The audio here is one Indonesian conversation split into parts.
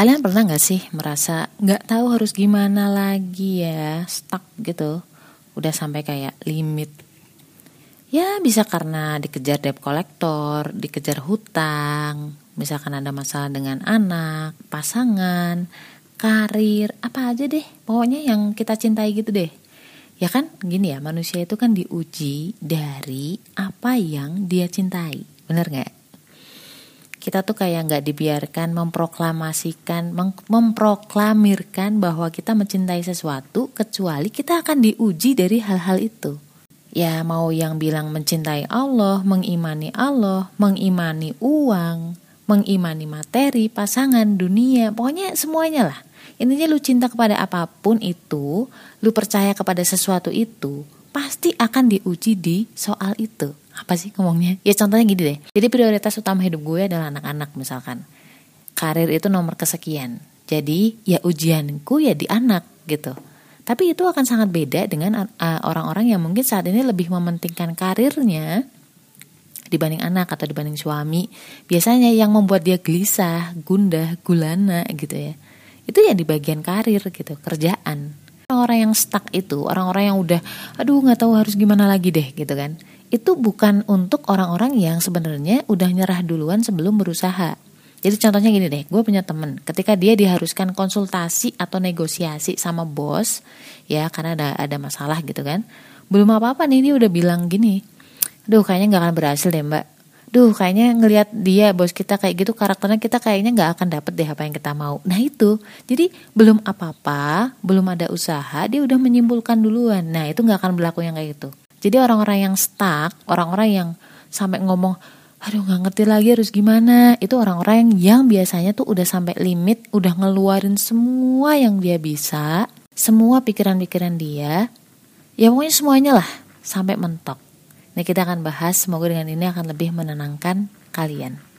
Kalian pernah gak sih merasa gak tahu harus gimana lagi ya, stuck gitu, udah sampai kayak limit. Ya bisa karena dikejar debt kolektor, dikejar hutang, misalkan ada masalah dengan anak, pasangan, karir, apa aja deh, pokoknya yang kita cintai gitu deh. Ya kan gini ya, manusia itu kan diuji dari apa yang dia cintai, bener gak? Kita tuh kayak nggak dibiarkan memproklamasikan, memproklamirkan bahwa kita mencintai sesuatu kecuali kita akan diuji dari hal-hal itu. Ya mau yang bilang mencintai Allah, mengimani Allah, mengimani uang, mengimani materi, pasangan, dunia, pokoknya semuanya lah. Intinya lu cinta kepada apa pun itu, lu percaya kepada sesuatu itu, pasti akan diuji di soal itu apa sih ngomongnya? Ya contohnya gini deh. Jadi prioritas utama hidup gue adalah anak-anak misalkan. Karir itu nomor kesekian. Jadi ya ujianku ya di anak gitu. Tapi itu akan sangat beda dengan orang-orang yang mungkin saat ini lebih mementingkan karirnya dibanding anak atau dibanding suami. Biasanya yang membuat dia gelisah gundah gulana gitu ya. Itu ya di bagian karir gitu. Kerjaan. Orang-orang yang stuck itu orang-orang yang udah aduh nggak tahu harus gimana lagi deh gitu kan itu bukan untuk orang-orang yang sebenarnya udah nyerah duluan sebelum berusaha. Jadi contohnya gini deh, gue punya temen, ketika dia diharuskan konsultasi atau negosiasi sama bos, ya karena ada ada masalah gitu kan, belum apa-apa nih dia udah bilang gini, duh kayaknya nggak akan berhasil deh mbak, duh kayaknya ngelihat dia bos kita kayak gitu karakternya kita kayaknya nggak akan dapet deh apa yang kita mau. Nah itu, jadi belum apa-apa, belum ada usaha, dia udah menyimpulkan duluan. Nah itu nggak akan berlaku yang kayak gitu. Jadi orang-orang yang stuck, orang-orang yang sampai ngomong, aduh nggak ngerti lagi harus gimana, itu orang-orang yang, yang biasanya tuh udah sampai limit, udah ngeluarin semua yang dia bisa, semua pikiran-pikiran dia, ya pokoknya semuanya lah sampai mentok. Nah kita akan bahas, semoga dengan ini akan lebih menenangkan kalian.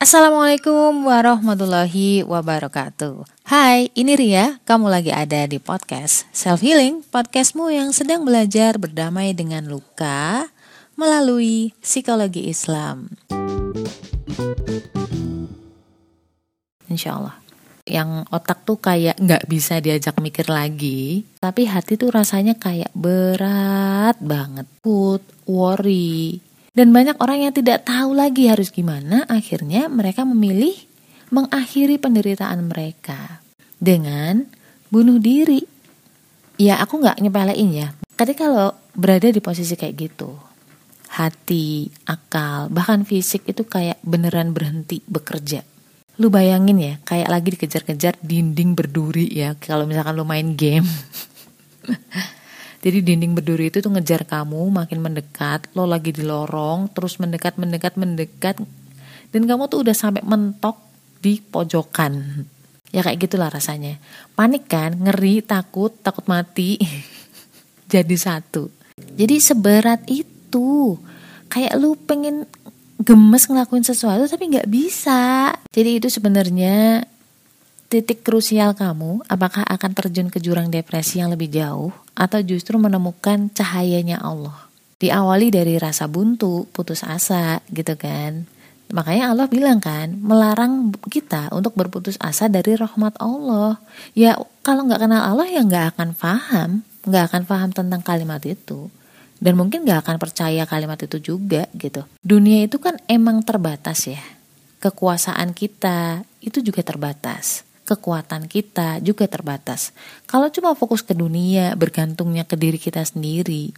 Assalamualaikum warahmatullahi wabarakatuh. Hai, ini Ria. Kamu lagi ada di podcast Self Healing, podcastmu yang sedang belajar berdamai dengan luka melalui psikologi Islam. Insya Allah. Yang otak tuh kayak nggak bisa diajak mikir lagi, tapi hati tuh rasanya kayak berat banget. Put, worry, dan banyak orang yang tidak tahu lagi harus gimana, akhirnya mereka memilih mengakhiri penderitaan mereka dengan bunuh diri. Ya aku nggak nyepelein ya. Ketika kalau berada di posisi kayak gitu, hati, akal, bahkan fisik itu kayak beneran berhenti bekerja. Lu bayangin ya, kayak lagi dikejar-kejar dinding berduri ya, kalau misalkan lu main game. Jadi dinding berduri itu tuh ngejar kamu makin mendekat, lo lagi di lorong, terus mendekat, mendekat, mendekat, dan kamu tuh udah sampai mentok di pojokan. Ya kayak gitulah rasanya. Panik kan, ngeri, takut, takut mati. Jadi satu. Jadi seberat itu. Kayak lu pengen gemes ngelakuin sesuatu tapi nggak bisa. Jadi itu sebenarnya titik krusial kamu, apakah akan terjun ke jurang depresi yang lebih jauh atau justru menemukan cahayanya Allah? Diawali dari rasa buntu, putus asa gitu kan. Makanya Allah bilang kan, melarang kita untuk berputus asa dari rahmat Allah. Ya kalau nggak kenal Allah ya nggak akan paham, nggak akan paham tentang kalimat itu. Dan mungkin nggak akan percaya kalimat itu juga gitu. Dunia itu kan emang terbatas ya. Kekuasaan kita itu juga terbatas kekuatan kita juga terbatas. Kalau cuma fokus ke dunia, bergantungnya ke diri kita sendiri,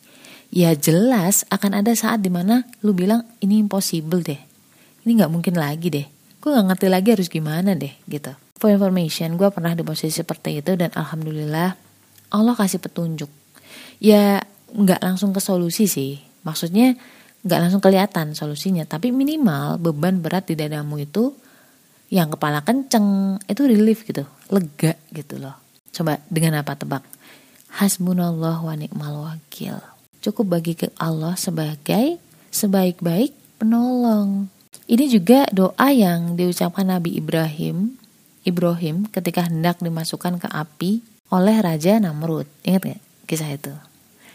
ya jelas akan ada saat di mana lu bilang ini impossible deh. Ini nggak mungkin lagi deh. Gue nggak ngerti lagi harus gimana deh gitu. For information, gue pernah di posisi seperti itu dan alhamdulillah Allah kasih petunjuk. Ya nggak langsung ke solusi sih. Maksudnya nggak langsung kelihatan solusinya, tapi minimal beban berat di dadamu itu yang kepala kenceng itu relief gitu lega gitu loh. Coba dengan apa tebak? Hasbunallah wa ni'mal wakil. Cukup bagi ke Allah sebagai sebaik-baik penolong. Ini juga doa yang diucapkan Nabi Ibrahim Ibrahim ketika hendak dimasukkan ke api oleh Raja Namrud. Ingat gak kisah itu?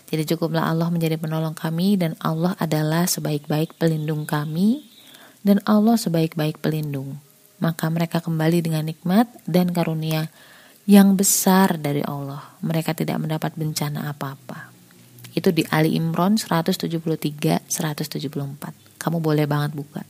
Jadi cukuplah Allah menjadi penolong kami dan Allah adalah sebaik-baik pelindung kami dan Allah sebaik-baik pelindung. Maka mereka kembali dengan nikmat dan karunia yang besar dari Allah. Mereka tidak mendapat bencana apa-apa. Itu di Ali Imran 173 174. Kamu boleh banget buka.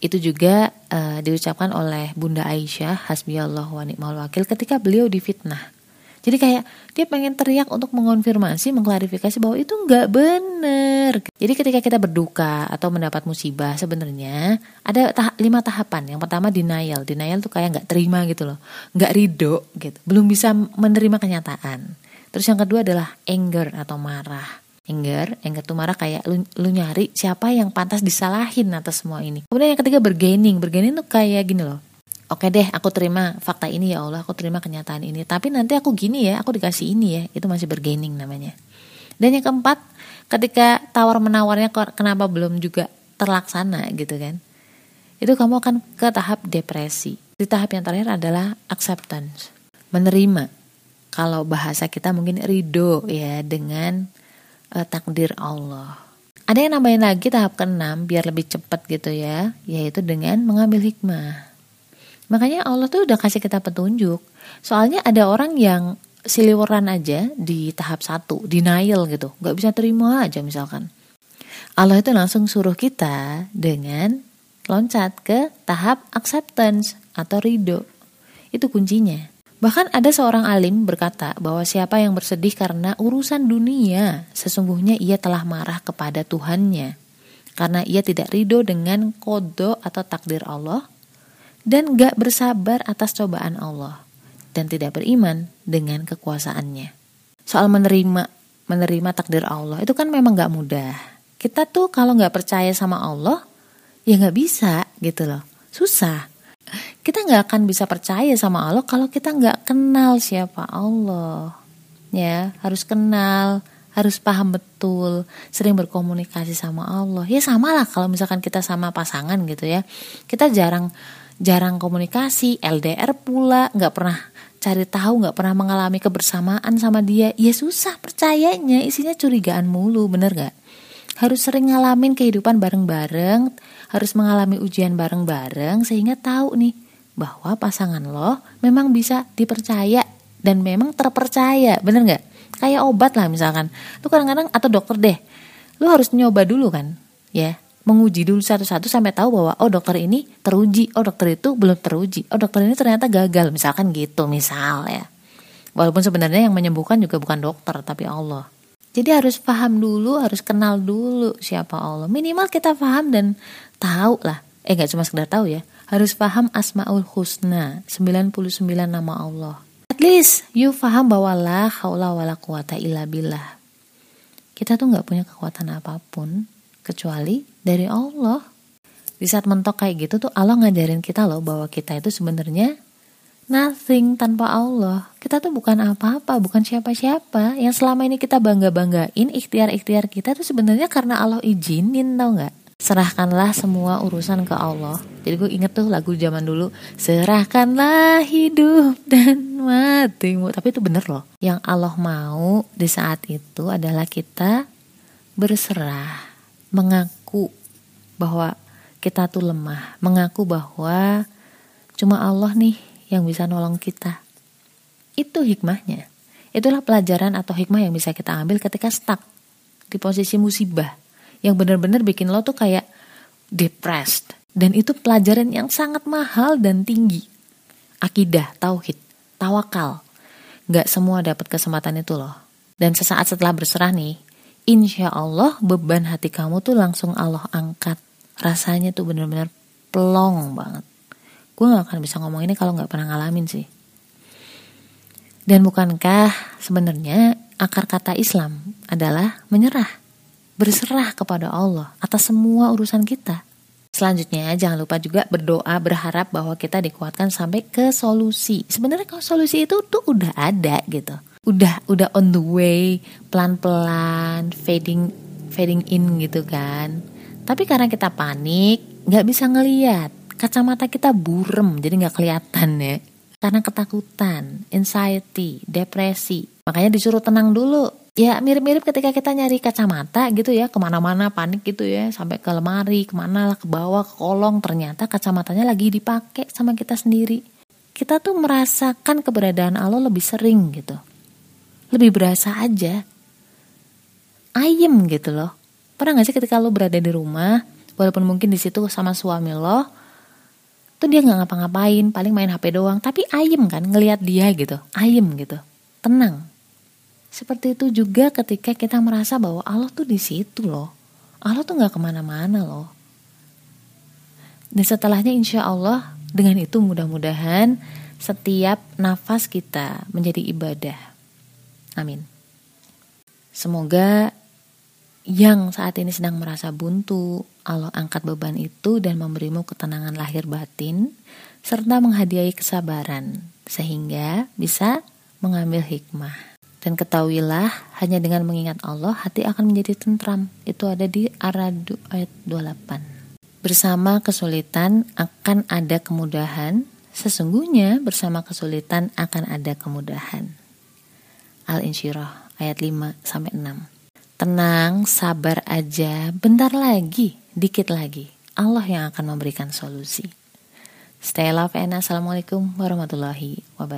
Itu juga uh, diucapkan oleh Bunda Aisyah hasbiyallah wa ni'mal wakil ketika beliau difitnah jadi kayak dia pengen teriak untuk mengonfirmasi, mengklarifikasi bahwa itu nggak benar. Jadi ketika kita berduka atau mendapat musibah sebenarnya ada tahap, lima tahapan. Yang pertama denial. Denial tuh kayak nggak terima gitu loh, nggak ridho gitu, belum bisa menerima kenyataan. Terus yang kedua adalah anger atau marah. Anger, anger tuh marah kayak lu, lu nyari siapa yang pantas disalahin atas semua ini. Kemudian yang ketiga bergaining, bergaining tuh kayak gini loh oke deh aku terima fakta ini ya Allah aku terima kenyataan ini. Tapi nanti aku gini ya aku dikasih ini ya itu masih bergaining namanya. Dan yang keempat ketika tawar menawarnya kenapa belum juga terlaksana gitu kan itu kamu akan ke tahap depresi. Di tahap yang terakhir adalah acceptance menerima. Kalau bahasa kita mungkin ridho ya dengan uh, takdir Allah. Ada yang nambahin lagi tahap keenam biar lebih cepat gitu ya yaitu dengan mengambil hikmah Makanya Allah tuh udah kasih kita petunjuk. Soalnya ada orang yang siliweran aja di tahap satu, denial gitu, nggak bisa terima aja misalkan. Allah itu langsung suruh kita dengan loncat ke tahap acceptance atau ridho. Itu kuncinya. Bahkan ada seorang alim berkata bahwa siapa yang bersedih karena urusan dunia, sesungguhnya ia telah marah kepada Tuhannya. Karena ia tidak ridho dengan kodo atau takdir Allah, dan gak bersabar atas cobaan Allah dan tidak beriman dengan kekuasaannya. Soal menerima menerima takdir Allah itu kan memang gak mudah. Kita tuh kalau gak percaya sama Allah ya gak bisa gitu loh, susah. Kita gak akan bisa percaya sama Allah kalau kita gak kenal siapa Allah. Ya harus kenal, harus paham betul, sering berkomunikasi sama Allah. Ya sama lah kalau misalkan kita sama pasangan gitu ya, kita jarang jarang komunikasi, LDR pula, nggak pernah cari tahu, nggak pernah mengalami kebersamaan sama dia, ya susah percayanya, isinya curigaan mulu, bener gak? Harus sering ngalamin kehidupan bareng-bareng, harus mengalami ujian bareng-bareng, sehingga tahu nih bahwa pasangan lo memang bisa dipercaya dan memang terpercaya, bener gak? Kayak obat lah misalkan, lu kadang-kadang atau dokter deh, lu harus nyoba dulu kan, ya menguji dulu satu-satu sampai tahu bahwa oh dokter ini teruji, oh dokter itu belum teruji, oh dokter ini ternyata gagal, misalkan gitu misal ya. Walaupun sebenarnya yang menyembuhkan juga bukan dokter tapi Allah. Jadi harus paham dulu, harus kenal dulu siapa Allah. Minimal kita paham dan tahu lah. Eh gak cuma sekedar tahu ya. Harus paham Asmaul Husna, 99 nama Allah. At least you paham bahwa la haula wala quwata illa billah. Kita tuh nggak punya kekuatan apa pun kecuali dari Allah. Di saat mentok kayak gitu tuh Allah ngajarin kita loh bahwa kita itu sebenarnya nothing tanpa Allah. Kita tuh bukan apa-apa, bukan siapa-siapa. Yang selama ini kita bangga-banggain ikhtiar-ikhtiar kita tuh sebenarnya karena Allah izinin tau nggak? Serahkanlah semua urusan ke Allah. Jadi gue inget tuh lagu zaman dulu, serahkanlah hidup dan matimu. Tapi itu bener loh. Yang Allah mau di saat itu adalah kita berserah mengaku bahwa kita tuh lemah, mengaku bahwa cuma Allah nih yang bisa nolong kita. Itu hikmahnya. Itulah pelajaran atau hikmah yang bisa kita ambil ketika stuck di posisi musibah yang benar-benar bikin lo tuh kayak depressed. Dan itu pelajaran yang sangat mahal dan tinggi. Akidah, tauhid, tawakal. Gak semua dapat kesempatan itu loh. Dan sesaat setelah berserah nih, insya Allah beban hati kamu tuh langsung Allah angkat. Rasanya tuh bener-bener plong banget. Gue gak akan bisa ngomong ini kalau gak pernah ngalamin sih. Dan bukankah sebenarnya akar kata Islam adalah menyerah, berserah kepada Allah atas semua urusan kita. Selanjutnya jangan lupa juga berdoa berharap bahwa kita dikuatkan sampai ke solusi. Sebenarnya kalau solusi itu tuh udah ada gitu udah udah on the way pelan-pelan fading fading in gitu kan. Tapi karena kita panik nggak bisa ngeliat. Kacamata kita burem jadi nggak kelihatan ya. Karena ketakutan anxiety depresi. Makanya disuruh tenang dulu. Ya mirip-mirip ketika kita nyari kacamata gitu ya ke mana-mana panik gitu ya sampai ke lemari ke mana lah ke bawah ke kolong. Ternyata kacamatanya lagi dipakai sama kita sendiri. Kita tuh merasakan keberadaan Allah lebih sering gitu lebih berasa aja ayem gitu loh pernah gak sih ketika lo berada di rumah walaupun mungkin di situ sama suami lo tuh dia nggak ngapa-ngapain paling main HP doang tapi ayem kan ngelihat dia gitu ayem gitu tenang seperti itu juga ketika kita merasa bahwa Allah tuh di situ loh. Allah tuh nggak ke mana-mana loh. Dan setelahnya insya Allah dengan itu mudah-mudahan setiap nafas kita menjadi ibadah. Amin. Semoga yang saat ini sedang merasa buntu, Allah angkat beban itu dan memberimu ketenangan lahir batin, serta menghadiahi kesabaran, sehingga bisa mengambil hikmah. Dan ketahuilah, hanya dengan mengingat Allah, hati akan menjadi tentram. Itu ada di Aradu ayat 28. Bersama kesulitan akan ada kemudahan, sesungguhnya bersama kesulitan akan ada kemudahan. Al-Insyirah ayat 5 sampai 6. Tenang, sabar aja, bentar lagi, dikit lagi. Allah yang akan memberikan solusi. Stay love and assalamualaikum warahmatullahi wabarakatuh.